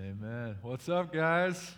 Amen. What's up, guys?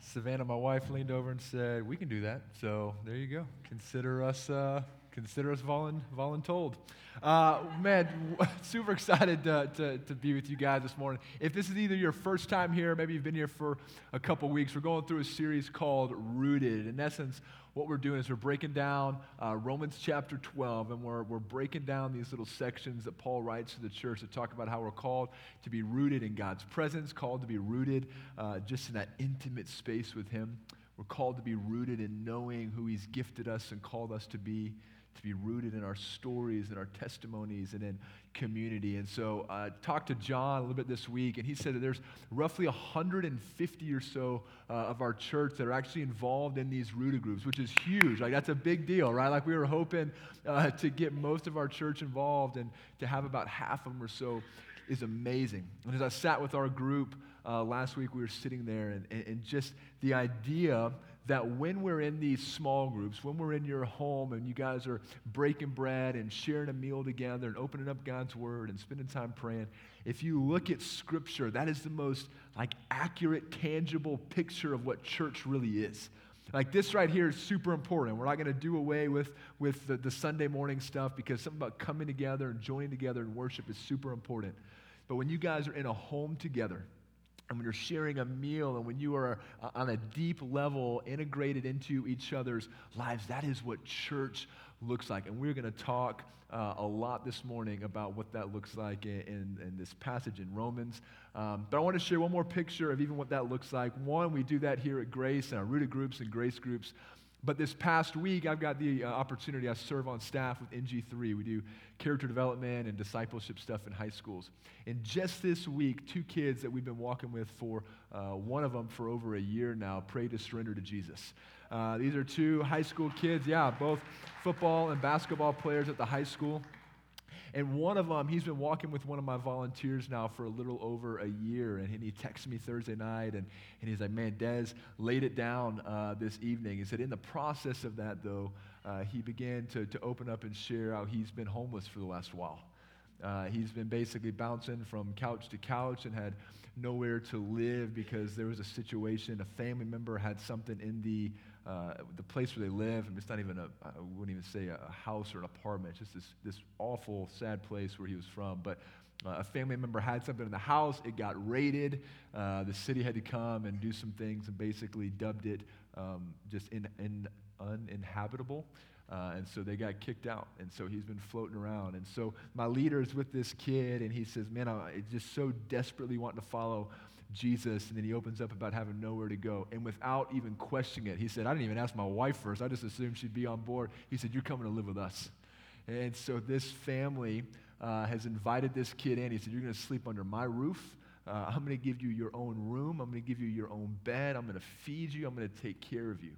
Savannah, my wife, leaned over and said, "We can do that." So there you go. Consider us, uh, consider us volun, voluntold. Uh, man, super excited to, to, to, be with you guys this morning. If this is either your first time here, maybe you've been here for a couple weeks, we're going through a series called Rooted. In essence, what we're doing is we're breaking down uh, Romans chapter 12, and we're, we're breaking down these little sections that Paul writes to the church that talk about how we're called to be rooted in God's presence, called to be rooted uh, just in that intimate space with Him. We're called to be rooted in knowing who He's gifted us and called us to be to be rooted in our stories and our testimonies and in community. And so I uh, talked to John a little bit this week, and he said that there's roughly 150 or so uh, of our church that are actually involved in these rooted groups, which is huge. Like, that's a big deal, right? Like, we were hoping uh, to get most of our church involved, and to have about half of them or so is amazing. And as I sat with our group uh, last week, we were sitting there, and, and, and just the idea that when we're in these small groups, when we're in your home and you guys are breaking bread and sharing a meal together and opening up God's word and spending time praying, if you look at scripture, that is the most like accurate, tangible picture of what church really is. Like this right here is super important. We're not going to do away with, with the, the Sunday morning stuff because something about coming together and joining together in worship is super important. But when you guys are in a home together, and when you're sharing a meal and when you are uh, on a deep level integrated into each other's lives, that is what church looks like. And we're going to talk uh, a lot this morning about what that looks like in, in, in this passage in Romans. Um, but I want to share one more picture of even what that looks like. One, we do that here at Grace and our rooted groups and grace groups. But this past week, I've got the uh, opportunity, I serve on staff with NG3. We do character development and discipleship stuff in high schools. And just this week, two kids that we've been walking with for uh, one of them for over a year now prayed to surrender to Jesus. Uh, these are two high school kids, yeah, both football and basketball players at the high school. And one of them, he's been walking with one of my volunteers now for a little over a year. And he texted me Thursday night and, and he's like, man, Des laid it down uh, this evening. He said, in the process of that, though, uh, he began to, to open up and share how he's been homeless for the last while. Uh, he's been basically bouncing from couch to couch and had nowhere to live because there was a situation, a family member had something in the uh, the place where they live, and it's not even a, I wouldn't even say a house or an apartment, it's just this, this awful, sad place where he was from. But uh, a family member had something in the house, it got raided. Uh, the city had to come and do some things and basically dubbed it um, just in, in uninhabitable. Uh, and so they got kicked out. And so he's been floating around. And so my leader is with this kid, and he says, Man, I just so desperately want to follow Jesus, and then he opens up about having nowhere to go. And without even questioning it, he said, I didn't even ask my wife first. I just assumed she'd be on board. He said, You're coming to live with us. And so this family uh, has invited this kid in. He said, You're going to sleep under my roof. Uh, I'm going to give you your own room. I'm going to give you your own bed. I'm going to feed you. I'm going to take care of you.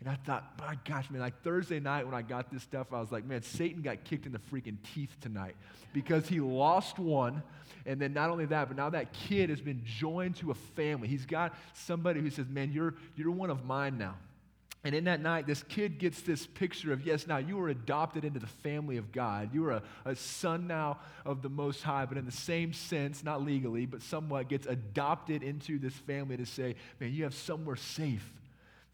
And I thought, my gosh, man, like Thursday night when I got this stuff, I was like, man, Satan got kicked in the freaking teeth tonight because he lost one and then not only that, but now that kid has been joined to a family. He's got somebody who says, Man, you're, you're one of mine now. And in that night, this kid gets this picture of, yes, now you were adopted into the family of God. You are a, a, son now of the Most High, but in the same sense, not legally, but somewhat gets adopted into this family to say, man, you have somewhere safe.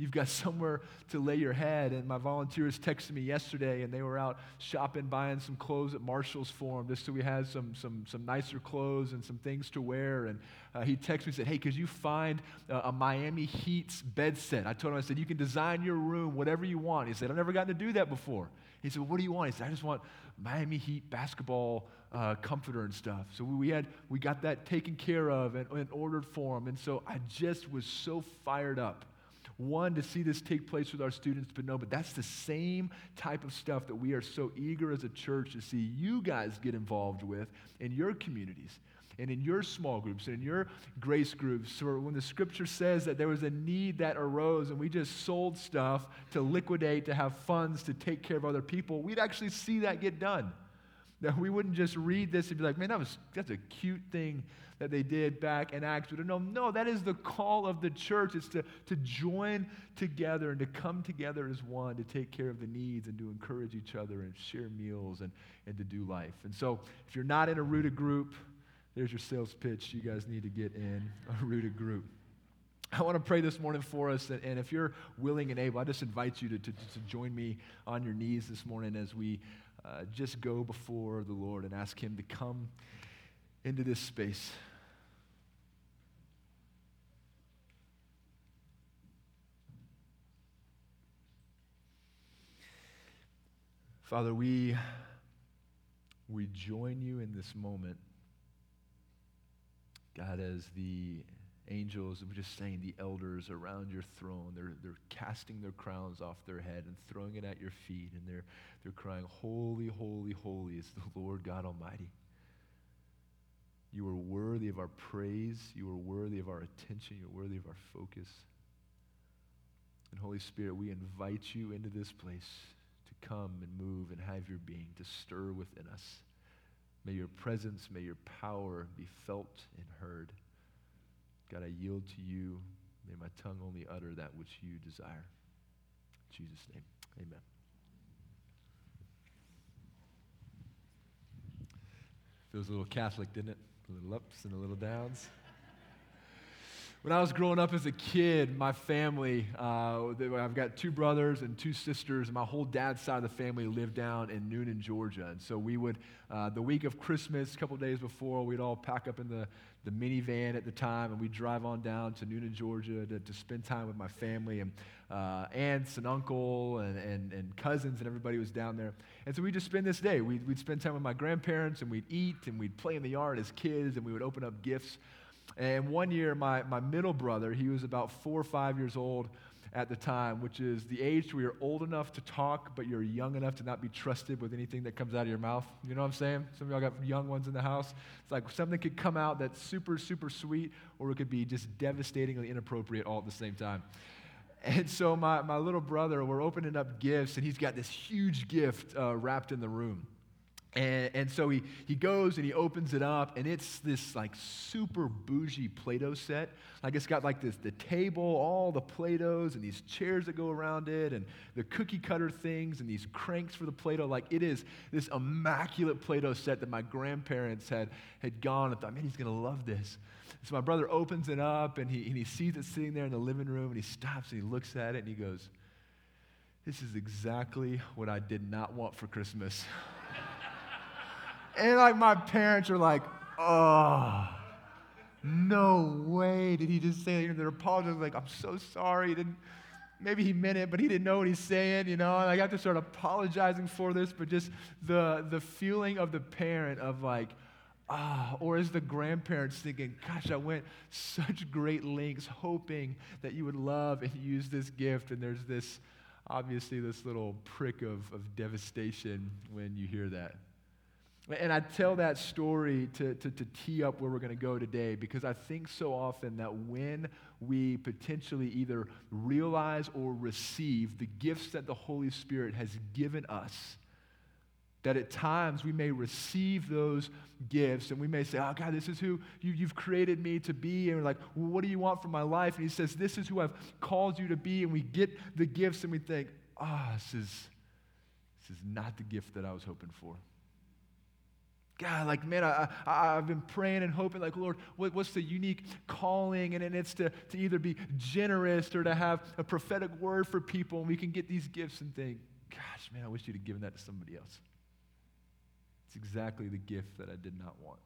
You've got somewhere to lay your head. And my volunteers texted me yesterday, and they were out shopping, buying some clothes at Marshall's for him, just so we had some, some, some nicer clothes and some things to wear. And uh, he texted me and said, Hey, could you find a Miami Heat's bed set? I told him, I said, You can design your room whatever you want. He said, I've never gotten to do that before. He said, well, What do you want? He said, I just want Miami Heat basketball uh, comforter and stuff. So we, had, we got that taken care of and, and ordered for him. And so I just was so fired up one, to see this take place with our students, but no, but that's the same type of stuff that we are so eager as a church to see you guys get involved with in your communities and in your small groups and in your grace groups. So when the scripture says that there was a need that arose and we just sold stuff to liquidate, to have funds to take care of other people, we'd actually see that get done. That we wouldn't just read this and be like, man, that was, that's a cute thing that they did back in Acts. But no, no, that is the call of the church. It's to, to join together and to come together as one, to take care of the needs and to encourage each other and share meals and, and to do life. And so if you're not in a rooted group, There's your sales pitch. You guys need to get in a rooted group. I want to pray this morning for us, and if you're willing and able, I just invite you to, to, to join me on your knees this morning as we uh, just go before the Lord and ask Him to come into this space. Father, we, we join you in this moment, God, as the angels, we're just saying the elders around your throne, they're, they're casting their crowns off their head and throwing it at your feet, and they're, they're crying, Holy, holy, holy is the Lord God Almighty. You are worthy of our praise. You are worthy of our attention. You're worthy of our focus. And Holy Spirit, we invite you into this place to come and move and have your being, to stir within us. May your presence, may your power be felt and heard. God, I yield to you. May my tongue only utter that which you desire. In Jesus' name, amen. Feels a little Catholic, didn't it? A little ups and a little downs. When I was growing up as a kid, my family, uh, I've got two brothers and two sisters, and my whole dad's side of the family lived down in Newnan, Georgia. And so we would, uh, the week of Christmas, a couple days before, we'd all pack up in the, the minivan at the time, and we'd drive on down to Newnan, Georgia to, to spend time with my family. And uh, aunts and uncle and, and, and cousins and everybody was down there. And so we'd just spend this day. We'd, we'd spend time with my grandparents, and we'd eat, and we'd play in the yard as kids, and we would open up gifts and one year, my, my middle brother, he was about four or five years old at the time, which is the age where you're old enough to talk, but you're young enough to not be trusted with anything that comes out of your mouth. You know what I'm saying? Some of y'all got young ones in the house. It's like something could come out that's super, super sweet, or it could be just devastatingly inappropriate all at the same time. And so my, my little brother, we're opening up gifts, and he's got this huge gift uh, wrapped in the room. And, and so he, he goes and he opens it up, and it's this like super bougie Play Doh set. Like it's got like this the table, all the Play Dohs, and these chairs that go around it, and the cookie cutter things, and these cranks for the Play Doh. Like it is this immaculate Play Doh set that my grandparents had, had gone and thought, man, he's going to love this. So my brother opens it up, and he, and he sees it sitting there in the living room, and he stops and he looks at it, and he goes, This is exactly what I did not want for Christmas. And like my parents are like, oh, no way did he just say that. They're apologizing, like, I'm so sorry. He didn't, maybe he meant it, but he didn't know what he's saying, you know? And I got to start apologizing for this, but just the, the feeling of the parent of like, ah, or as the grandparents thinking, gosh, I went such great lengths hoping that you would love and use this gift. And there's this, obviously, this little prick of, of devastation when you hear that. And I tell that story to, to, to tee up where we're going to go today because I think so often that when we potentially either realize or receive the gifts that the Holy Spirit has given us, that at times we may receive those gifts and we may say, Oh, God, this is who you, have created me to be. And we're like, well, What do you want from my life? And He says, This is who I've called you to be. And we get the gifts and we think, Ah, oh, this, is, this is not the gift that I was hoping for. God, like, man, I, I, have been praying and hoping, like, Lord, what, what's the unique calling? And, and it's to, to either be generous or to have a prophetic word for people, and we can get these gifts and think, gosh, man, I wish you'd have given that to somebody else. It's exactly the gift that I did not want.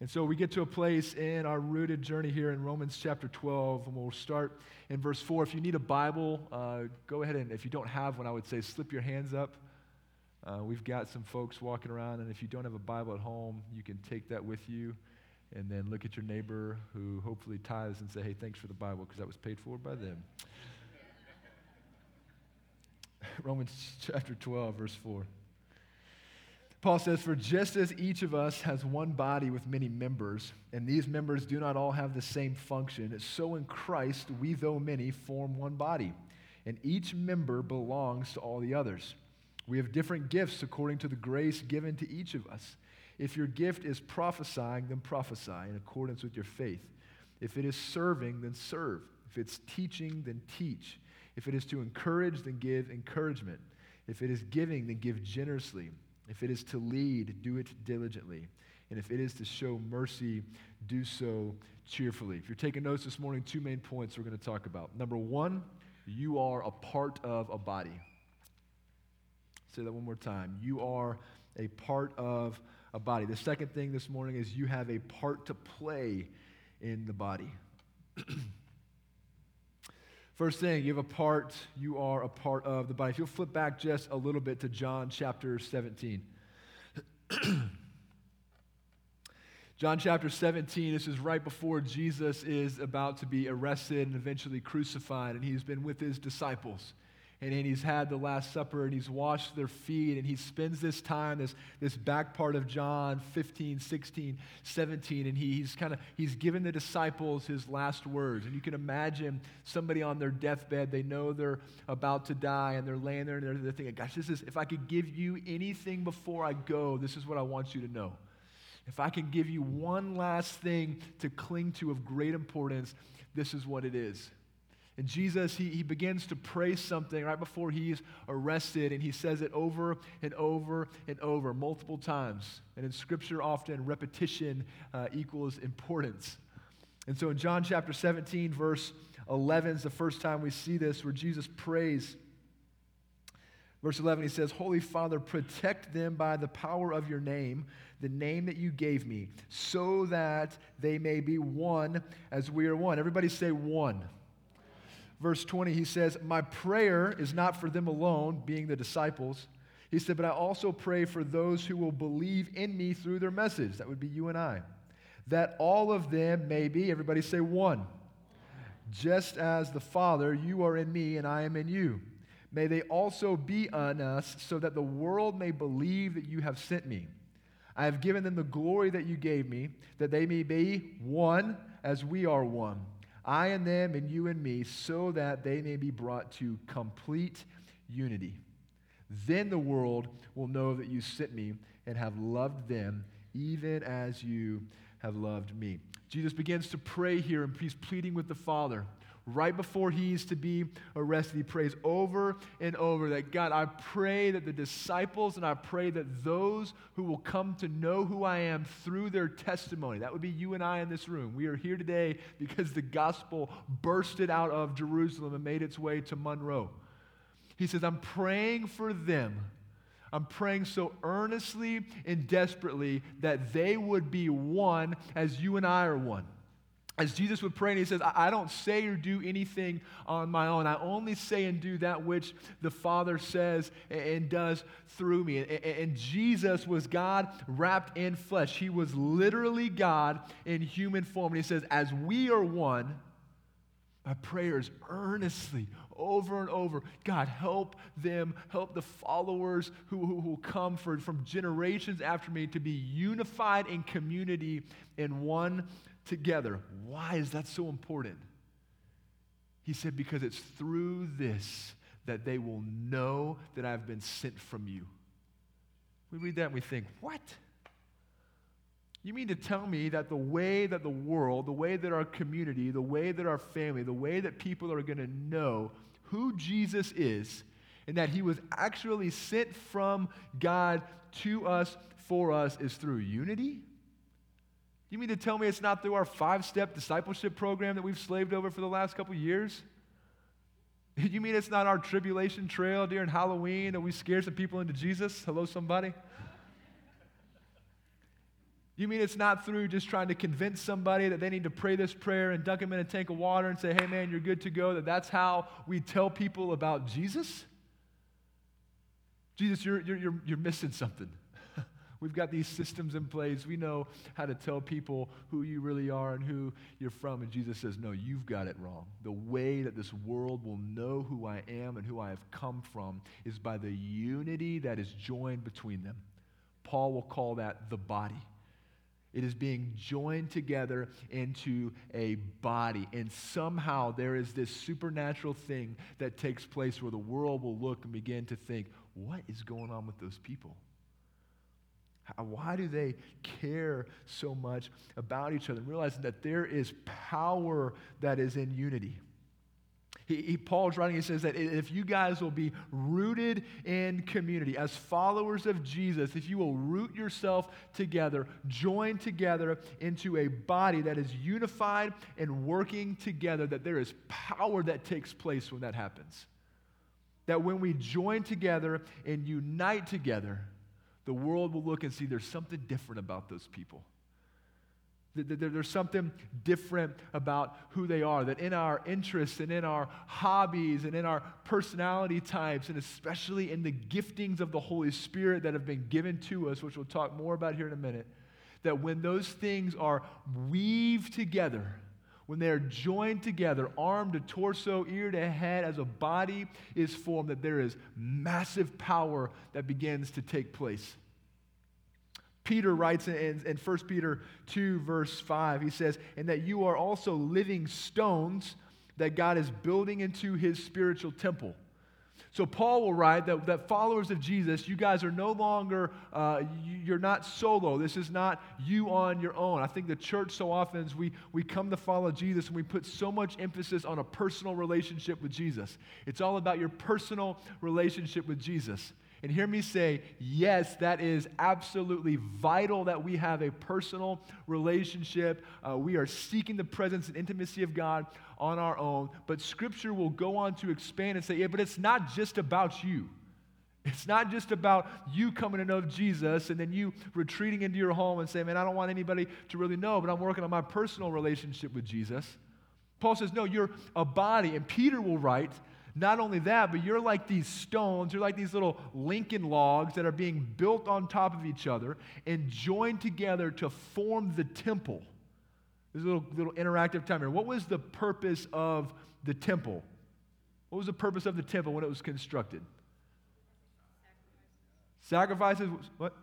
And so we get to a place in our rooted journey here in Romans chapter 12, and we'll start in verse 4. If you need a Bible, uh, go ahead and if you don't have one, I would say slip your hands up. Uh, we've got some folks walking around, and if you don't have a Bible at home, you can take that with you and then look at your neighbor who hopefully tithes and say, hey, thanks for the Bible because that was paid for by them. Romans chapter 12, verse 4. Paul says, For just as each of us has one body with many members, and these members do not all have the same function, so in Christ we, though many, form one body, and each member belongs to all the others. We have different gifts according to the grace given to each of us. If your gift is prophesying, then prophesy in accordance with your faith. If it is serving, then serve. If it's teaching, then teach. If it is to encourage, then give encouragement. If it is giving, then give generously. If it is to lead, do it diligently. And if it is to show mercy, do so cheerfully. If you're taking notes this morning, two main points we're going to talk about. Number one, you are a part of a body. Say that one more time. You are a part of a body. The second thing this morning is you have a part to play in the body. First thing, you have a part, you are a part of the body. If you'll flip back just a little bit to John chapter 17. John chapter 17, this is right before Jesus is about to be arrested and eventually crucified, and he's been with his disciples. And, and he's had the Last Supper and he's washed their feet, and he spends this time, this, this back part of John 15, 16, 17, and he, he's kind of he's given the disciples his last words. And you can imagine somebody on their deathbed, they know they're about to die, and they're laying there and they're, they're thinking, gosh, this is if I could give you anything before I go, this is what I want you to know. If I can give you one last thing to cling to of great importance, this is what it is. And Jesus, he, he begins to pray something right before he's arrested, and he says it over and over and over, multiple times. And in Scripture, often repetition uh, equals importance. And so in John chapter 17, verse 11 is the first time we see this, where Jesus prays. Verse 11, he says, Holy Father, protect them by the power of your name the name that you gave me, so that they may be one as we are one. Everybody say one. Verse 20, he says, My prayer is not for them alone, being the disciples. He said, But I also pray for those who will believe in me through their message. That would be you and I. That all of them may be, everybody say one. Just as the Father, you are in me and I am in you. May they also be on us, so that the world may believe that you have sent me. I have given them the glory that you gave me, that they may be one as we are one. I and them, and you and me, so that they may be brought to complete unity. Then the world will know that you sent me and have loved them, even as you have loved me. Jesus begins to pray here, and he's pleading with the Father right before he's to be arrested, he prays over and over that God, I pray that the disciples and I pray that those who will come to know who I am through their testimony, that would be you and I in this room. We are here today because the gospel bursted out of Jerusalem and made its way to Monroe. He says, I'm praying for them. I'm praying so earnestly and desperately that they would be one as you and I are one as Jesus would pray, and he says, I don't say or do anything on my own. I only say and do that which the Father says and does through me. And Jesus was God wrapped in flesh. He was literally God in human form. And he says, As we are one, my prayers earnestly over and over God, help them, help the followers who, who, come for, from generations after me to be unified in community in one together. Why is that so important? He said, Because it's through this that they will know that I've been sent from you. We read that and we think, What? You mean to tell me that the way that the world, the way that our community, the way that our family, the way that people are going to know who Jesus is, and that he was actually sent from God to us for us is through unity? You mean to tell me it's not through our five step discipleship program that we've slaved over for the last couple years? You mean it's not our tribulation trail during Halloween that we scare some people into Jesus? Hello, somebody? You mean it's not through just trying to convince somebody that they need to pray this prayer and dunk them in a tank of water and say, hey, man, you're good to go, that that's how we tell people about Jesus? Jesus, you're, you're, you're, you're missing something. We've got these systems in place. We know how to tell people who you really are and who you're from. And Jesus says, No, you've got it wrong. The way that this world will know who I am and who I have come from is by the unity that is joined between them. Paul will call that the body. It is being joined together into a body. And somehow there is this supernatural thing that takes place where the world will look and begin to think, what is going on with those people? Why do they care so much about each other? Realizing that there is power that is in unity. He, he, Paul's writing, he says that if you guys will be rooted in community, as followers of Jesus, if you will root yourself together, join together into a body that is unified and working together, that there is power that takes place when that happens. That when we join together and unite together, the world will look and see there's something different about those people. There's something different about who they are. That in our interests and in our hobbies and in our personality types, and especially in the giftings of the Holy Spirit that have been given to us, which we'll talk more about here in a minute, that when those things are weaved together, when they are joined together, arm to torso, ear to head, as a body is formed, that there is massive power that begins to take place. Peter writes in, in 1 Peter 2, verse 5, he says, And that you are also living stones that God is building into his spiritual temple. So Paul will write that, that followers of Jesus, you guys are no longer, uh, you, are not solo. This is not you on your own. I think the church so often is we, we come to follow Jesus and we put so much emphasis on a personal relationship with Jesus. It's all about your personal relationship with Jesus. And hear me say, yes, that is absolutely vital that we have a personal relationship. Uh, we are seeking the presence and intimacy of God on our own. But Scripture will go on to expand and say, yeah, but it's not just about you. It's not just about you coming to know Jesus and then you retreating into your home and saying, man, I don't want anybody to really know, but I'm working on my personal relationship with Jesus. Paul says, no, you're a body. And Peter will write, not only that, but you're like these stones, you're like these little Lincoln logs that are being built on top of each other and joined together to form the temple. This little, little interactive time here. What was the purpose of the temple? What was the purpose of the temple when it was constructed? Sacrifices. Sacrifices what?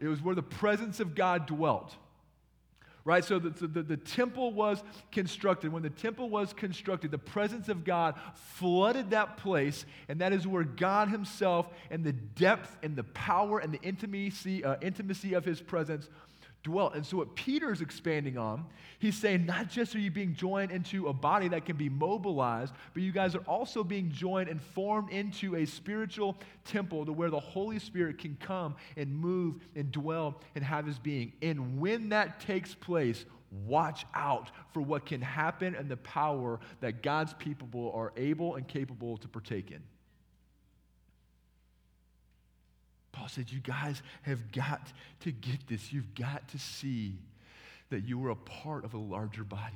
It was where the presence of God dwelt right? So the, the, the, temple was constructed. When the temple was constructed, the presence of God flooded that place, and that is where God Himself and the depth and the power and the intimacy, uh, intimacy of His presence dwelt. And so, what Peter's expanding on, he's saying not just are you being joined into a body that can be mobilized, but you guys are also being joined and formed into a spiritual temple to where the Holy Spirit can come and move and dwell and have his being. And when that takes place, watch out for what can happen and the power that God's people are able and capable to partake in. Paul said, You guys have got to get this. You've got to see that you are a part of a larger body.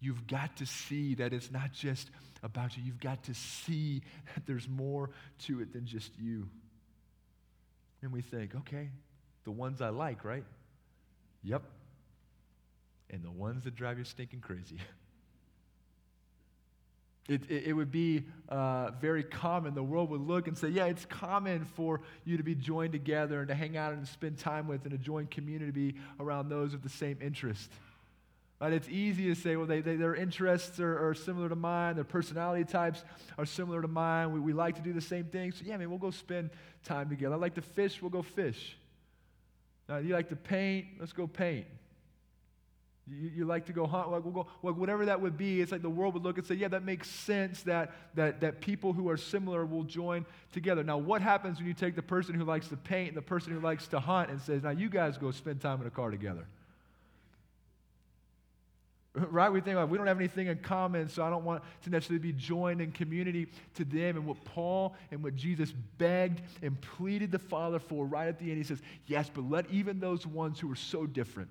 You've got to see that it's not just about you. You've got to see that there's more to it than just you. And we think, okay, the ones I like, right? Yep. And the ones that drive you stinking crazy. It, it, it, would be uh, very common. The world would look and say, yeah, it's common for you to be joined together and to hang out and spend time with and to join community around those of the same interest. Right? It's easy to say, well, they, they, their interests are, are, similar to mine, their personality types are similar to mine, we, we like to do the same things. So, yeah, I mean, we'll go spend time together. I like to fish, we'll go fish. Now, you like to paint, let's go paint. You, you, like to go hunt, like we'll go, like whatever that would be. It's like the world would look and say, yeah, that makes sense that, that, that people who are similar will join together. Now, what happens when you take the person who likes to paint and the person who likes to hunt and says, now you guys go spend time in a car together? Right? We think, like, we don't have anything in common, so I don't want to necessarily be joined in community to them. And what Paul and what Jesus begged and pleaded the Father for right at the end, he says, yes, but let even those ones who are so different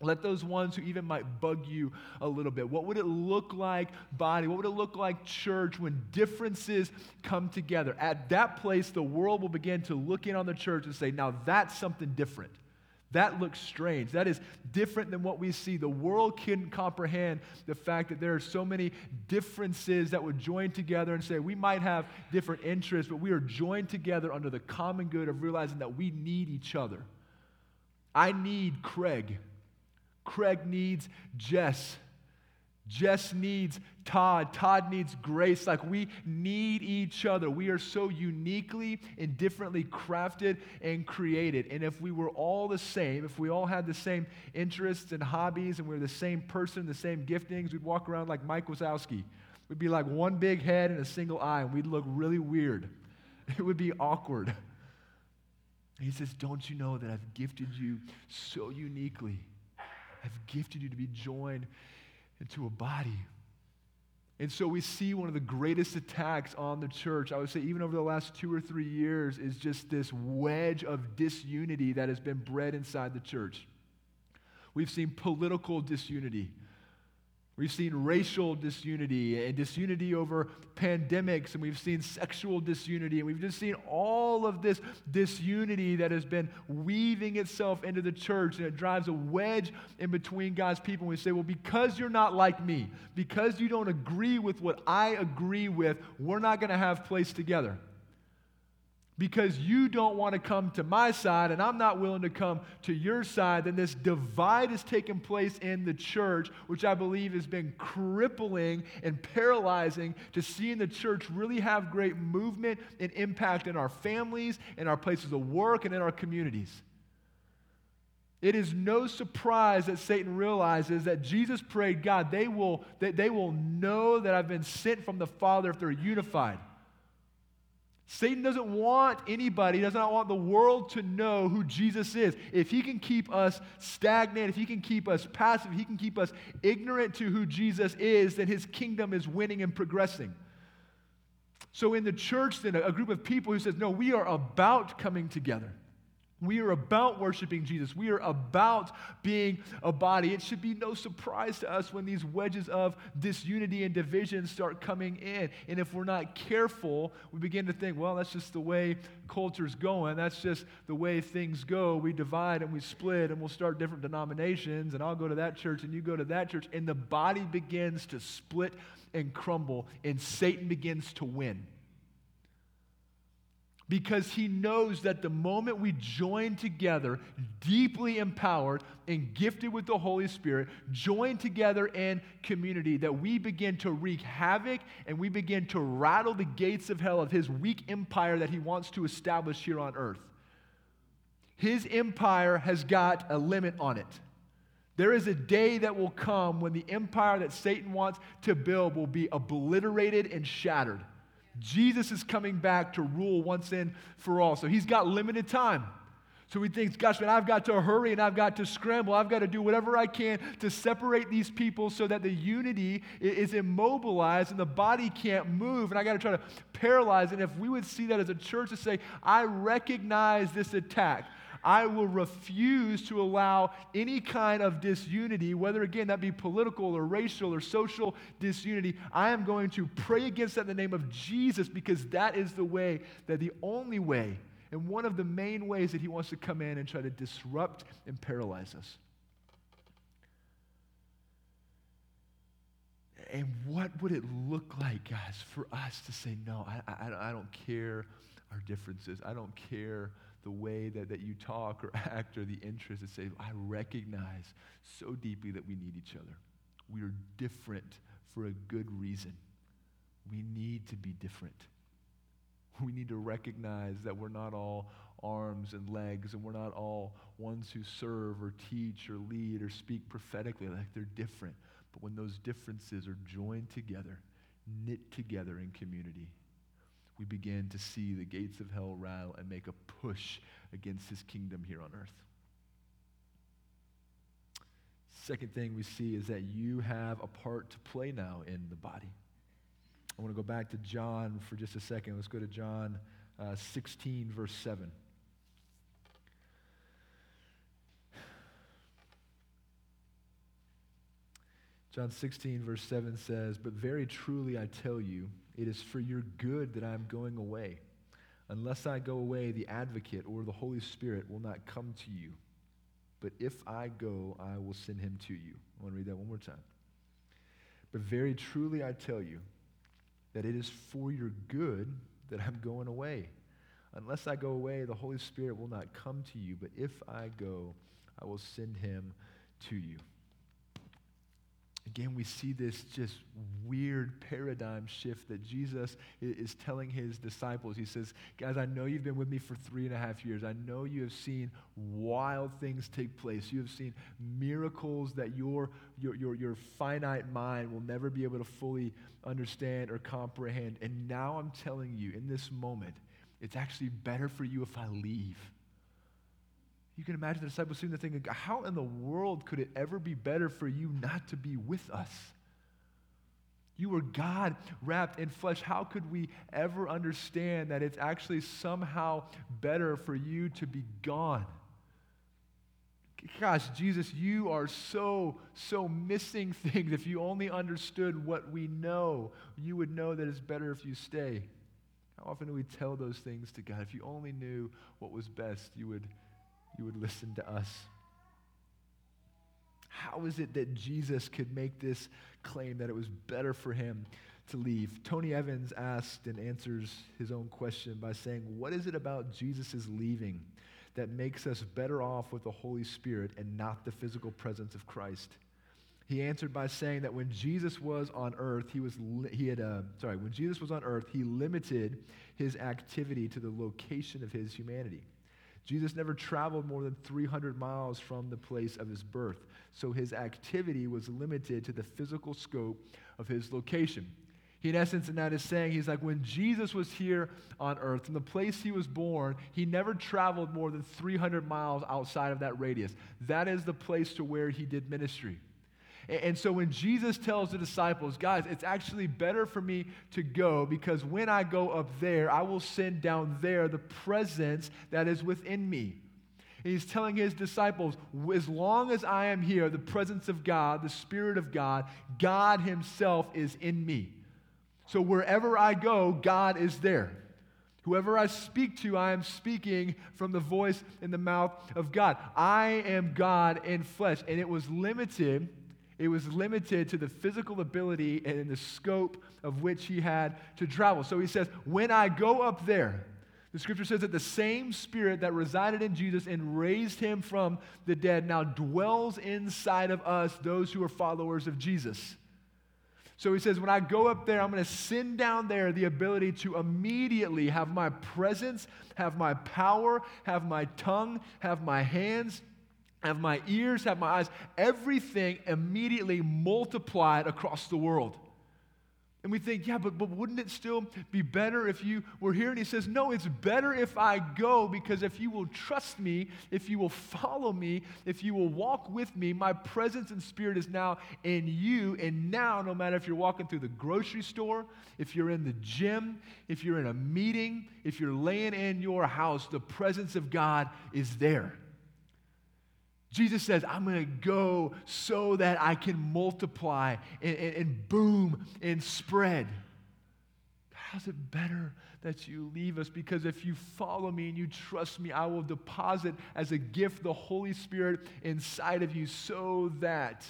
let those ones who even might bug you a little bit. What would it look like, body? What would it look like, church, when differences come together? At that place, the world will begin to look in on the church and say, now that's something different. That looks strange. That is different than what we see. The world couldn't comprehend the fact that there are so many differences that would join together and say, we might have different interests, but we are joined together under the common good of realizing that we need each other. I need Craig. Craig needs Jess. Jess needs Todd. Todd needs grace. Like we need each other. We are so uniquely and differently crafted and created. And if we were all the same, if we all had the same interests and hobbies and we were the same person, the same giftings, we'd walk around like Mike Wazowski. We'd be like one big head and a single eye, and we'd look really weird. It would be awkward. He says, Don't you know that I've gifted you so uniquely? I've gifted you to be joined into a body. And so we see one of the greatest attacks on the church, I would say, even over the last two or three years, is just this wedge of disunity that has been bred inside the church. We've seen political disunity. We've seen racial disunity and disunity over pandemics, and we've seen sexual disunity, and we've just seen all of this disunity that has been weaving itself into the church, and it drives a wedge in between God's people. And we say, Well, because you're not like me, because you don't agree with what I agree with, we're not going to have place together because you don't want to come to my side and I'm not willing to come to your side, then this divide has taken place in the church, which I believe has been crippling and paralyzing to seeing the church really have great movement and impact in our families, in our places of work, and in our communities. It is no surprise that Satan realizes that Jesus prayed, God, they will, that they will know that I've been sent from the Father if they're unified. Satan doesn't want anybody, does not want the world to know who Jesus is. If he can keep us stagnant, if he can keep us passive, if he can keep us ignorant to who Jesus is, then his kingdom is winning and progressing. So in the church, then a group of people who says, no, we are about coming together. We are about worshiping Jesus. We are about being a body. It should be no surprise to us when these wedges of disunity and division start coming in. And if we're not careful, we begin to think, well, that's just the way culture's going. That's just the way things go. We divide and we split and we'll start different denominations, and I'll go to that church and you go to that church. And the body begins to split and crumble, and Satan begins to win because he knows that the moment we join together, deeply empowered and gifted with the Holy Spirit, join together in community, that we begin to wreak havoc and we begin to rattle the gates of hell of his weak empire that he wants to establish here on earth. His empire has got a limit on it. There is a day that will come when the empire that Satan wants to build will be obliterated and shattered. Jesus is coming back to rule once and for all. So he's got limited time. So he thinks, gosh, man, I've got to hurry and I've got to scramble. I've got to do whatever I can to separate these people so that the unity is immobilized and the body can't move. And I got to try to paralyze. And if we would see that as a church to say, I recognize this attack. I will refuse to allow any kind of disunity, whether again that be political or racial or social disunity. I am going to pray against that in the name of Jesus because that is the way, that the only way, and one of the main ways that he wants to come in and try to disrupt and paralyze us. And what would it look like, guys, for us to say, no, I, I, I don't care our differences. I don't care the way that, that you talk or act or the interest to say, I recognize so deeply that we need each other. We are different for a good reason. We need to be different. We need to recognize that we're not all arms and legs, and we're not all ones who serve or teach or lead or speak prophetically. Like they're different. But when those differences are joined together, knit together in community, we begin to see the gates of hell rattle and make a push against his kingdom here on earth. Second thing we see is that you have a part to play now in the body. I want to go back to John for just a second. Let's go to John uh, 16, verse 7. John 16, verse 7 says, But very truly I tell you, it is for your good that I am going away. Unless I go away, the advocate or the Holy Spirit will not come to you. But if I go, I will send him to you. I want to read that one more time. But very truly I tell you that it is for your good that I'm going away. Unless I go away, the Holy Spirit will not come to you. But if I go, I will send him to you. Again, we see this just weird paradigm shift that Jesus is telling his disciples. He says, Guys, I know you've been with me for three and a half years. I know you have seen wild things take place. You have seen miracles that your, your, your, your finite mind will never be able to fully understand or comprehend. And now I'm telling you, in this moment, it's actually better for you if I leave. You can imagine the disciples sitting there thinking, how in the world could it ever be better for you not to be with us? You were God wrapped in flesh. How could we ever understand that it's actually somehow better for you to be gone? Gosh, Jesus, you are so, so missing things. If you only understood what we know, you would know that it's better if you stay. How often do we tell those things to God? If you only knew what was best, you would you would listen to us. How is it that Jesus could make this claim that it was better for him to leave? Tony Evans asked and answers his own question by saying, What is it about Jesus' leaving that makes us better off with the Holy Spirit and not the physical presence of Christ? He answered by saying that when Jesus was on earth, he was he had uh, sorry, when Jesus was on earth, he limited his activity to the location of his humanity. Jesus never traveled more than 300 miles from the place of his birth, so his activity was limited to the physical scope of his location. He, in essence, in that is saying, he's like, when Jesus was here on earth, from the place he was born, he never traveled more than 300 miles outside of that radius. That is the place to where he did ministry. And so when Jesus tells the disciples, guys, it's actually better for me to go because when I go up there, I will send down there the presence that is within me. And he's telling his disciples, as long as I am here, the presence of God, the Spirit of God, God Himself is in me. So wherever I go, God is there. Whoever I speak to, I am speaking from the voice in the mouth of God. I am God in flesh. And it was limited it was limited to the physical ability and the scope of which he had to travel. So he says, When I go up there, the scripture says that the same spirit that resided in Jesus and raised him from the dead now dwells inside of us, those who are followers of Jesus. So he says, when I go up there, I'm going to send down there the ability to immediately have my presence, have my power, have my tongue, have my hands, have my ears, have my eyes, everything immediately multiplied across the world. And we think, yeah, but, but wouldn't it still be better if you were here? And he says, no, it's better if I go because if you will trust me, if you will follow me, if you will walk with me, my presence and spirit is now in you. And now, no matter if you're walking through the grocery store, if you're in the gym, if you're in a meeting, if you're laying in your house, the presence of God is there. Jesus says, I'm going to go so that I can multiply and, and, and, boom and spread. How's it better that you leave us? Because if you follow me and you trust me, I will deposit as a gift the Holy Spirit inside of you so that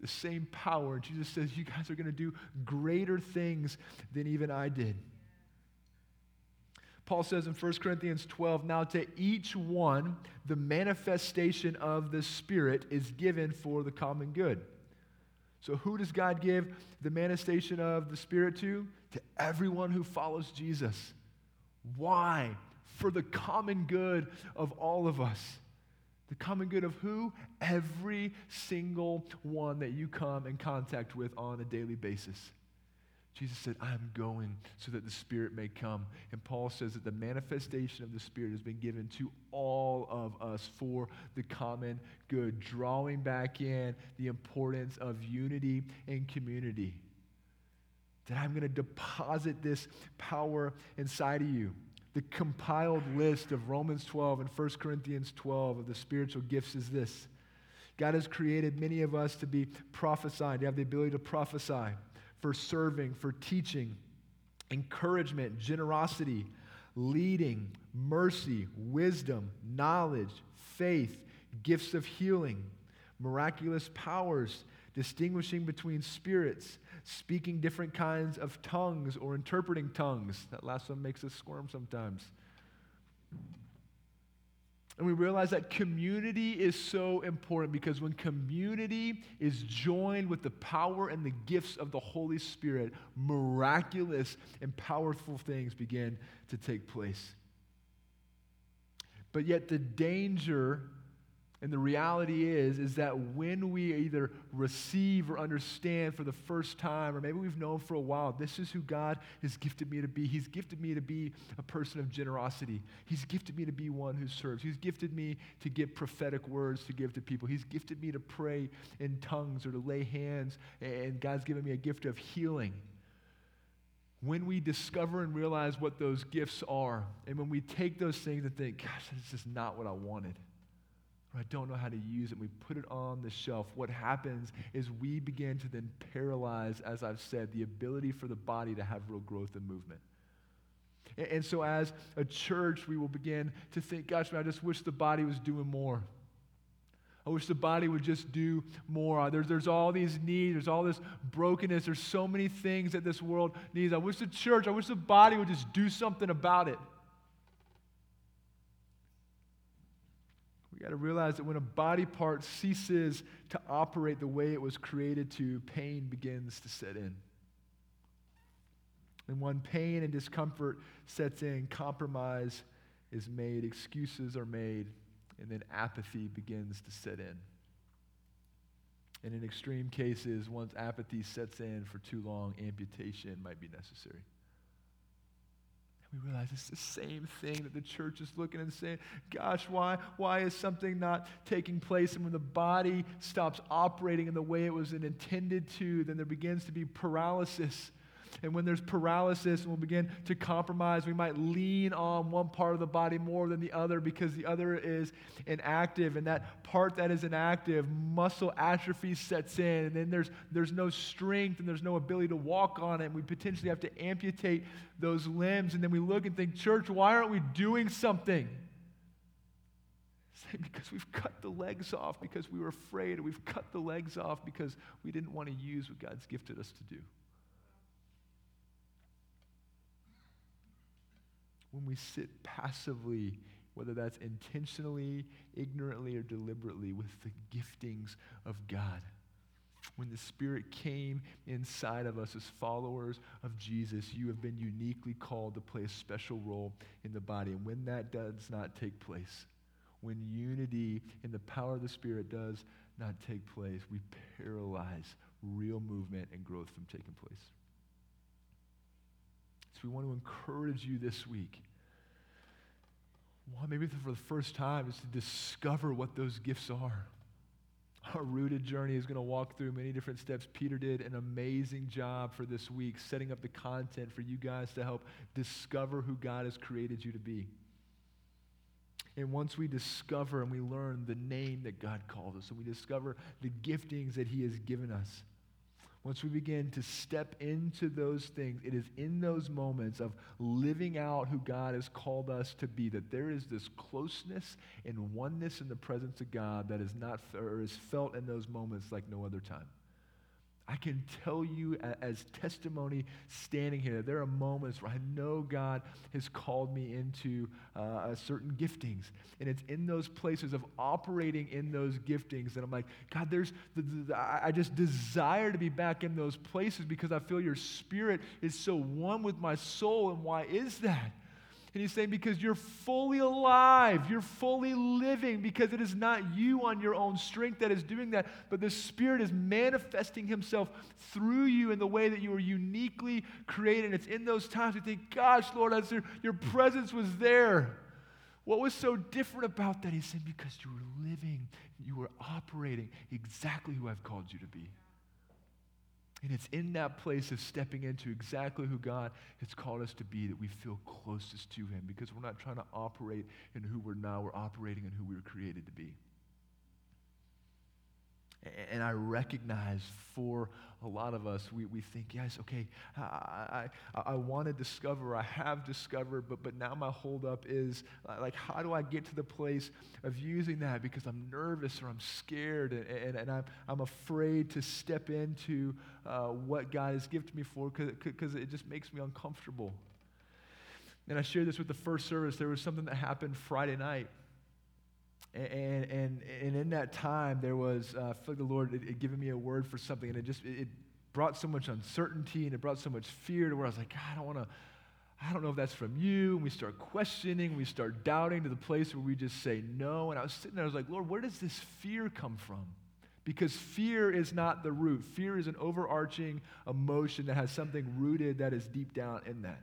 the same power, Jesus says, you guys are going to do greater things than even I did. Paul says in 1 Corinthians 12, now to each one, the manifestation of the Spirit is given for the common good. So, who does God give the manifestation of the Spirit to? To everyone who follows Jesus. Why? For the common good of all of us. The common good of who? Every single one that you come in contact with on a daily basis. Jesus said, I'm going so that the Spirit may come. And Paul says that the manifestation of the Spirit has been given to all of us for the common good, drawing back in the importance of unity and community. That I'm going to deposit this power inside of you. The compiled list of Romans 12 and 1 Corinthians 12 of the spiritual gifts is this God has created many of us to be prophesied, to have the ability to prophesy for serving, for teaching, encouragement, generosity, leading, mercy, wisdom, knowledge, faith, gifts of healing, miraculous powers, distinguishing between spirits, speaking different kinds of tongues or interpreting tongues. That last one makes us squirm sometimes. And we realize that community is so important because when community is joined with the power and the gifts of the Holy Spirit, miraculous and powerful things begin to take place. But yet, the danger and the reality is, is that when we either receive or understand for the first time, or maybe we've known for a while, this is who God has gifted me to be. He's gifted me to be a person of generosity. He's gifted me to be one who serves. He's gifted me to give prophetic words to give to people. He's gifted me to pray in tongues or to lay hands, and God's given me a gift of healing. When we discover and realize what those gifts are, and when we take those things and think, gosh, this is not what I wanted I don't know how to use it. We put it on the shelf. What happens is we begin to then paralyze, as I've said, the ability for the body to have real growth and movement. And, and so, as a church, we will begin to think, gosh, man, I just wish the body was doing more. I wish the body would just do more. Uh, there's, there's all these needs. There's all this brokenness. There's so many things that this world needs. I wish the church, I wish the body would just do something about it. We got to realize that when a body part ceases to operate the way it was created to, pain begins to set in. And when pain and discomfort sets in, compromise is made, excuses are made, and then apathy begins to set in. And in extreme cases, once apathy sets in for too long, amputation might be necessary we realize it's the same thing that the church is looking and saying, gosh, why, why is something not taking place? And when the body stops operating in the way it was intended to, then there begins to be paralysis and when there's paralysis and we'll begin to compromise, we might lean on one part of the body more than the other because the other is inactive. And that part that is inactive, muscle atrophy sets in. And then there's, there's no strength and there's no ability to walk on it. And we potentially have to amputate those limbs. And then we look and think, church, why aren't we doing something? because we've cut the legs off because we were afraid, or we've cut the legs off because we didn't want to use what God's gifted us to do. When we sit passively, whether that's intentionally, ignorantly, or deliberately, with the giftings of God. When the Spirit came inside of us as followers of Jesus, you have been uniquely called to play a special role in the body. And when that does not take place, when unity in the power of the Spirit does not take place, we paralyze real movement and growth from taking place. So we want to encourage you this week. Well, maybe for the first time, is to discover what those gifts are. Our rooted journey is going to walk through many different steps. Peter did an amazing job for this week, setting up the content for you guys to help discover who God has created you to be. And once we discover and we learn the name that God called us, and we discover the giftings that He has given us, once we begin to step into those things, it is in those moments of living out who God has called us to be that there is this closeness and oneness in the presence of God that is not or is felt in those moments like no other time. I can tell you as testimony standing here, there are moments where I know God has called me into uh, certain giftings. And it's in those places of operating in those giftings that I'm like, God, there's, the, the, I just desire to be back in those places because I feel your spirit is so one with my soul. And why is that? And he's saying, because you're fully alive, you're fully living, because it is not you on your own strength that is doing that, but the Spirit is manifesting Himself through you in the way that you were uniquely created. And it's in those times you think, gosh, Lord, your, your presence was there. What was so different about that? He said, because you were living, you were operating exactly who I've called you to be. And it's in that place of stepping into exactly who God has called us to be that we feel closest to Him because we're not trying to operate in who we're now, we're operating in who we were created to be. And I recognize for a lot of us, we, we think, yes, okay, I, I, I want to discover, I have discovered, but, but now my holdup is uh, like, how do I get to the place of using that because I'm nervous or I'm scared and, and, and I'm, I'm afraid to step into uh, what God has gifted me for because it just makes me uncomfortable. And I shared this with the first service. There was something that happened Friday night And, and, in that time, there was, uh, feel like the Lord had, had given me a word for something, and it just, it brought so much uncertainty and it brought so much fear to where I was like, I don't want to, I don't know if that's from you. And we start questioning, we start doubting to the place where we just say no. And I was sitting there, I was like, Lord, where does this fear come from? Because fear is not the root. Fear is an overarching emotion that has something rooted that is deep down in that.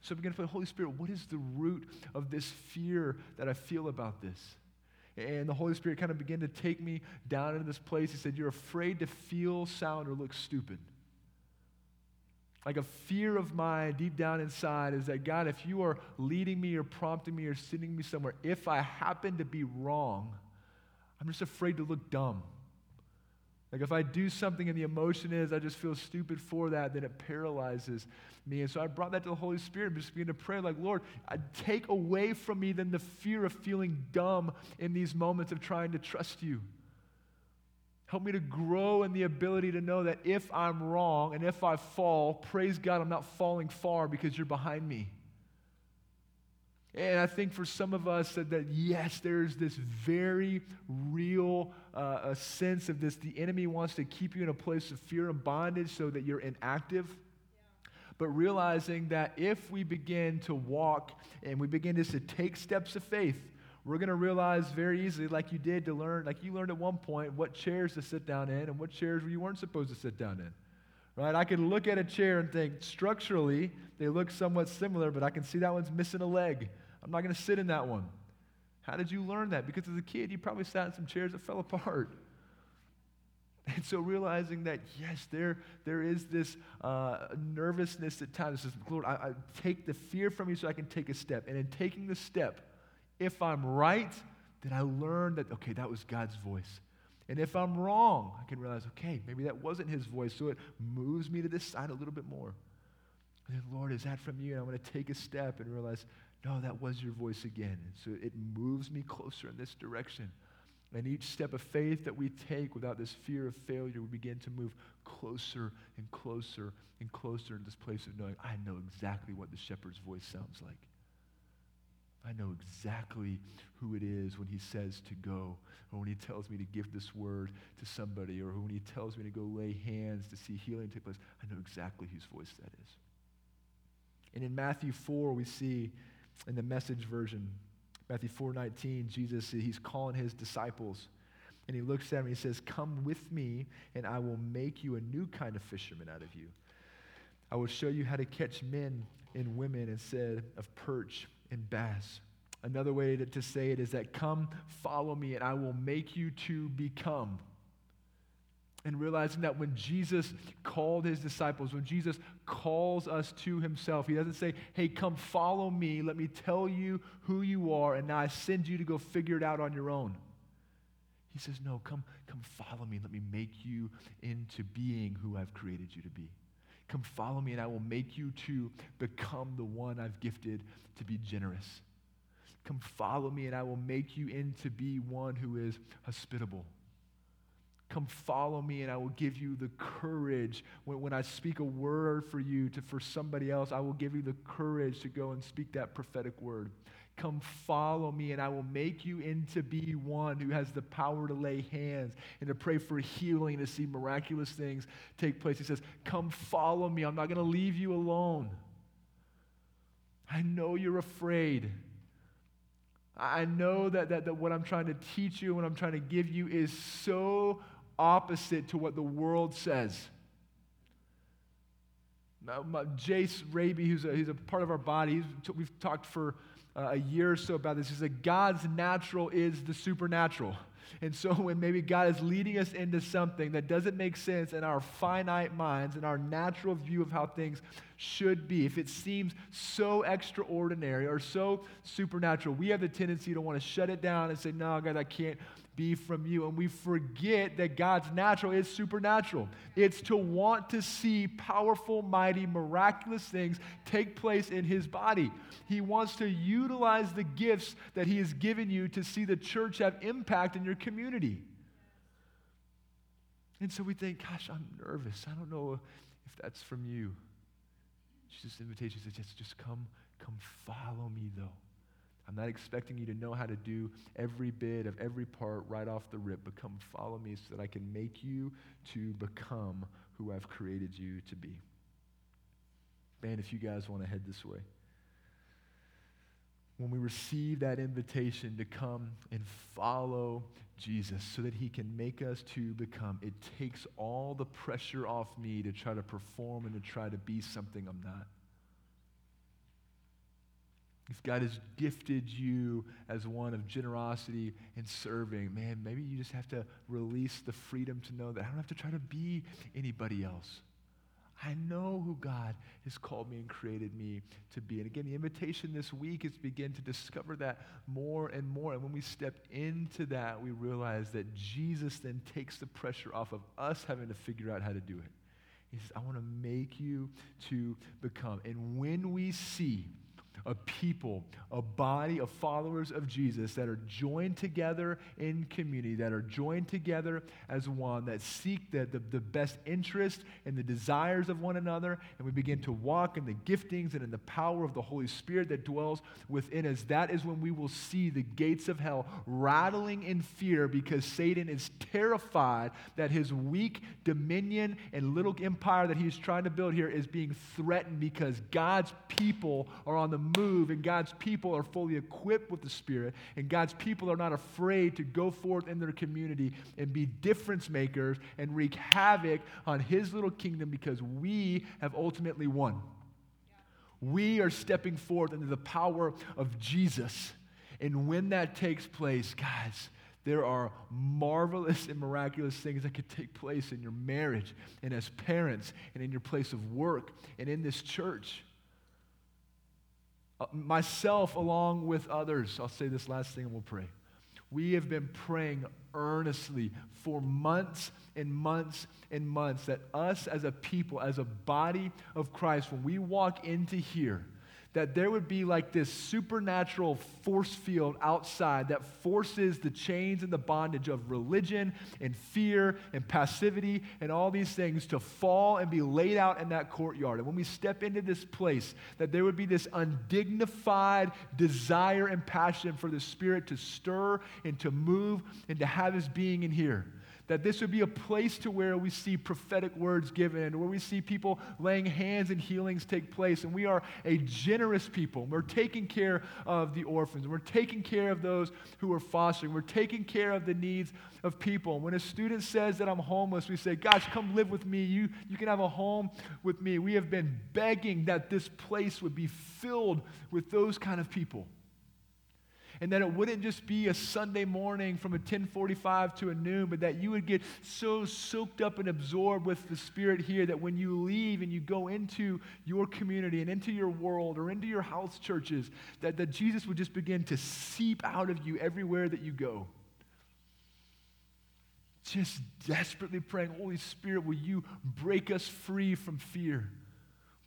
So I began to pray, Holy Spirit, what is the root of this fear that I feel about this? And the Holy Spirit kind of began to take me down into this place. He said, You're afraid to feel, sound, or look stupid. Like a fear of mine deep down inside is that, God, if you are leading me or prompting me or sending me somewhere, if I happen to be wrong, I'm just afraid to look dumb. Like if I do something and the emotion is I just feel stupid for that, then it paralyzes me. And so I brought that to the Holy Spirit just began to pray, like, Lord, take away from me then the fear of feeling dumb in these moments of trying to trust you. Help me to grow in the ability to know that if I'm wrong and if I fall, praise God, I'm not falling far because you're behind me. And I think for some of us that, that yes, there's this very real uh, sense of this. The enemy wants to keep you in a place of fear and bondage so that you're inactive. Yeah. But realizing that if we begin to walk and we begin just to take steps of faith, we're going to realize very easily, like you did to learn, like you learned at one point, what chairs to sit down in and what chairs you weren't supposed to sit down in. Right? I can look at a chair and think, structurally, they look somewhat similar, but I can see that one's missing a leg. I'm not going to sit in that one. How did you learn that? Because as a kid, you probably sat in some chairs that fell apart. And so realizing that, yes, there, there is this uh, nervousness at times. Says, Lord, I, I take the fear from you so I can take a step. And in taking the step, if I'm right, then I learn that, okay, that was God's voice. And if I'm wrong, I can realize, okay, maybe that wasn't his voice. So it moves me to this side a little bit more. And then, Lord, is that from you? And I'm going to take a step and realize, no, that was your voice again. And so it moves me closer in this direction. And each step of faith that we take without this fear of failure, we begin to move closer and closer and closer in this place of knowing I know exactly what the shepherd's voice sounds like. I know exactly who it is when he says to go, or when he tells me to give this word to somebody, or when he tells me to go lay hands to see healing take place. I know exactly whose voice that is. And in Matthew 4, we see in the message version, Matthew 4:19, Jesus he's calling his disciples and he looks at them and he says, "Come with me and I will make you a new kind of fisherman out of you. I will show you how to catch men and women instead of perch and bass." Another way to, to say it is that come follow me and I will make you to become and realizing that when Jesus called his disciples, when Jesus calls us to himself, he doesn't say, Hey, come follow me. Let me tell you who you are, and now I send you to go figure it out on your own. He says, No, come, come follow me. Let me make you into being who I've created you to be. Come follow me, and I will make you to become the one I've gifted to be generous. Come follow me, and I will make you into be one who is hospitable Come follow me, and I will give you the courage. When, when I speak a word for you to, for somebody else, I will give you the courage to go and speak that prophetic word. Come follow me, and I will make you into be one who has the power to lay hands and to pray for healing, to see miraculous things take place. He says, Come follow me. I'm not going to leave you alone. I know you're afraid. I know that, that, that what I'm trying to teach you, what I'm trying to give you is so opposite to what the world says. Now, Jace Raby, who's a, he's a part of our body, we've talked for uh, a year or so about this. He said God's natural is the supernatural. And so when maybe God is leading us into something that doesn't make sense in our finite minds and our natural view of how things should be, if it seems so extraordinary or so supernatural, we have the tendency to want to shut it down and say, no, God, I can't be from you. And we forget that God's natural is supernatural. It's to want to see powerful, mighty, miraculous things take place in His body. He wants to utilize the gifts that He has given you to see the church have impact in your community. And so we think, gosh, I'm nervous. I don't know if that's from you. Jesus' invitation says, just, just come, come follow me, though. I'm not expecting you to know how to do every bit of every part right off the rip, but come follow me so that I can make you to become who I've created you to be. Man, if you guys want to head this way when we receive that invitation to come and follow Jesus so that he can make us to become, it takes all the pressure off me to try to perform and to try to be something I'm not. If God has gifted you as one of generosity and serving, man, maybe you just have to release the freedom to know that I don't have to try to be anybody else. I know who God has called me and created me to be. And again, the invitation this week is to begin to discover that more and more. And when we step into that, we realize that Jesus then takes the pressure off of us having to figure out how to do it. He says, I want to make you to become. And when we see a people, a body of followers of Jesus that are joined together in community, that are joined together as one, that seek the, the, the, best interest and the desires of one another, and we begin to walk in the giftings and in the power of the Holy Spirit that dwells within us. That is when we will see the gates of hell rattling in fear because Satan is terrified that his weak dominion and little empire that he's trying to build here is being threatened because God's people are on the move, and God's people are fully equipped with the Spirit, and God's people are not afraid to go forth in their community and be difference makers and wreak havoc on His little kingdom because we have ultimately won. We are stepping forth into the power of Jesus. And when that takes place, guys, there are marvelous and miraculous things that could take place in your marriage and as parents and in your place of work and in this church. Uh, myself along with others. I'll say this last thing and we'll pray. We have been praying earnestly for months and months and months that us as a people, as a body of Christ, when we walk into here, that there would be like this supernatural force field outside that forces the chains and the bondage of religion and fear and passivity and all these things to fall and be laid out in that courtyard. And when we step into this place, that there would be this undignified desire and passion for the Spirit to stir and to move and to have His being in here that this would be a place to where we see prophetic words given, where we see people laying hands and healings take place. And we are a generous people. We're taking care of the orphans. We're taking care of those who are fostering. We're taking care of the needs of people. When a student says that I'm homeless, we say, Gosh, come live with me. You, you can have a home with me. We have been begging that this place would be filled with those kind of people and that it wouldn't just be a Sunday morning from a 1045 to a noon, but that you would get so soaked up and absorbed with the Spirit here that when you leave and you go into your community and into your world or into your house churches, that, that Jesus would just begin to seep out of you everywhere that you go just desperately praying, Holy Spirit, will you break us free from fear?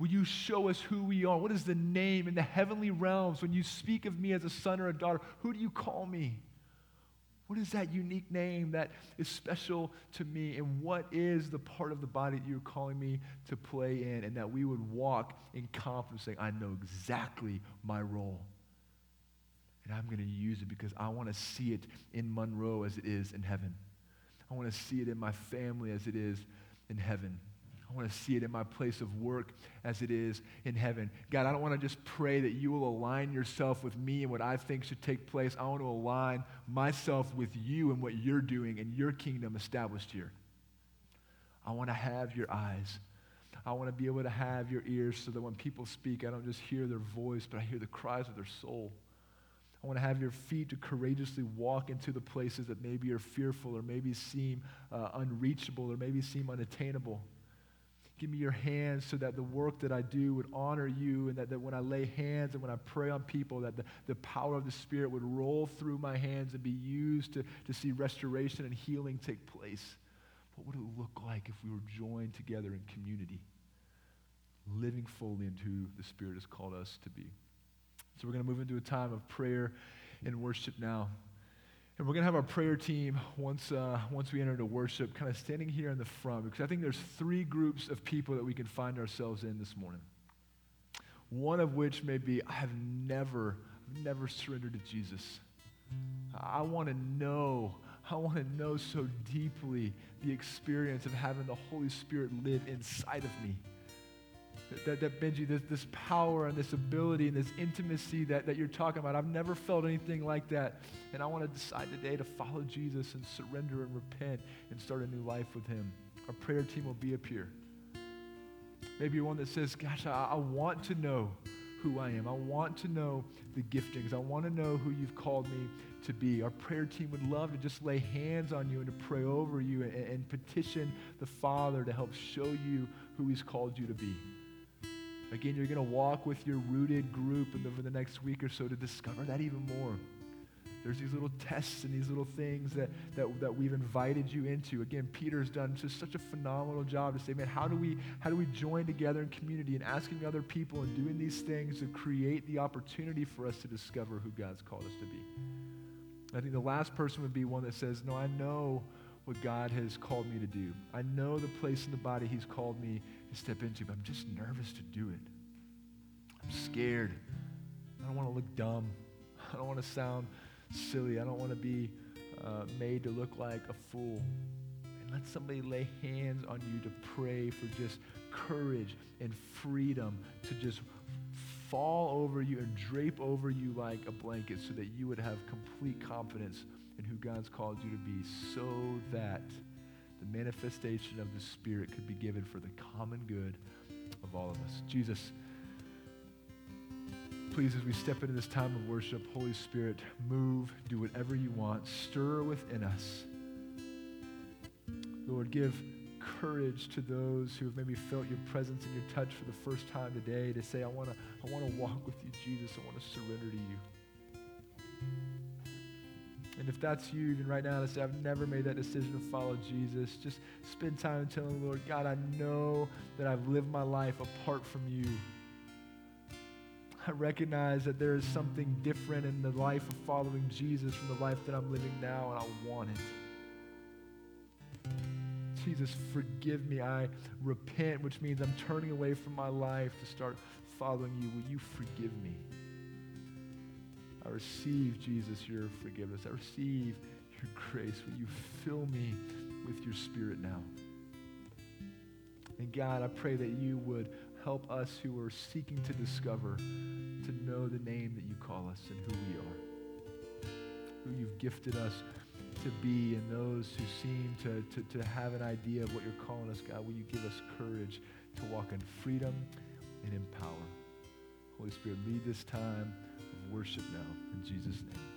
Will you show us who we are? What is the name in the heavenly realms when you speak of me as a son or a daughter? Who do you call me? What is that unique name that is special to me? And what is the part of the body that you're calling me to play in? And that we would walk in confidence, saying, I know exactly my role. And I'm going to use it because I want to see it in Monroe as it is in heaven. I want to see it in my family as it is in heaven. I want to see it in my place of work as it is in heaven. God, I don't want to just pray that you will align yourself with me and what I think should take place. I want to align myself with you and what you're doing and your kingdom established here. I want to have your eyes. I want to be able to have your ears so that when people speak, I don't just hear their voice, but I hear the cries of their soul. I want to have your feet to courageously walk into the places that maybe are fearful or maybe seem uh, unreachable or maybe seem unattainable. Give me your hands so that the work that I do would honor you and that, that when I lay hands and when I pray on people, that the, the power of the Spirit would roll through my hands and be used to, to see restoration and healing take place. What would it look like if we were joined together in community, living fully into who the Spirit has called us to be? So we're going to move into a time of prayer and worship now. And we're going to have our prayer team, once, uh, once we enter into worship, kind of standing here in the front, because I think there's three groups of people that we can find ourselves in this morning. One of which may be, I have never never surrendered to Jesus. I want to know, I want to know so deeply the experience of having the Holy Spirit live inside of me. That, that, Benji, this, this power and this ability and this intimacy that, that you're talking about, I've never felt anything like that. And I want to decide today to follow Jesus and surrender and repent and start a new life with Him. Our prayer team will be up here. Maybe one that says, Gosh, I, I want to know who I am. I want to know the giftings. I want to know who you've called me to be. Our prayer team would love to just lay hands on you and to pray over you and, and petition the Father to help show you who He's called you to be. Again, you're going to walk with your rooted group over the next week or so to discover that even more. There's these little tests and these little things that, that, that we've invited you into. Again, Peter's done just such a phenomenal job to say, man, how do we how do we join together in community and asking other people and doing these things to create the opportunity for us to discover who God's called us to be. I think the last person would be one that says, No, I know what God has called me to do. I know the place in the body He's called me to step into, but I'm just nervous to do it. I'm scared. I don't want to look dumb. I don't want to sound silly. I don't want to be uh, made to look like a fool. And let somebody lay hands on you to pray for just courage and freedom to just fall over you and drape over you like a blanket so that you would have complete confidence in who God's called you to be so that the manifestation of the Spirit could be given for the common good of all of us. Jesus, please, as we step into this time of worship, Holy Spirit, move, do whatever you want, stir within us. Lord, give courage to those who have maybe felt your presence and your touch for the first time today to say, I want to I wanna walk with you, Jesus. I want to surrender to you. And if that's you, even right now, to say, I've never made that decision to follow Jesus, just spend time telling the Lord, God, I know that I've lived my life apart from you. I recognize that there is something different in the life of following Jesus from the life that I'm living now, and I want it. Jesus, forgive me. I repent, which means I'm turning away from my life to start following you. Will you forgive me? I receive, Jesus, your forgiveness. I receive your grace. Will you fill me with your spirit now? And God, I pray that you would help us who are seeking to discover, to know the name that you call us and who we are, who you've gifted us to be, and those who seem to, to, to have an idea of what you're calling us, God, will you give us courage to walk in freedom and in power? Holy Spirit, lead this time worship now. In Jesus' name.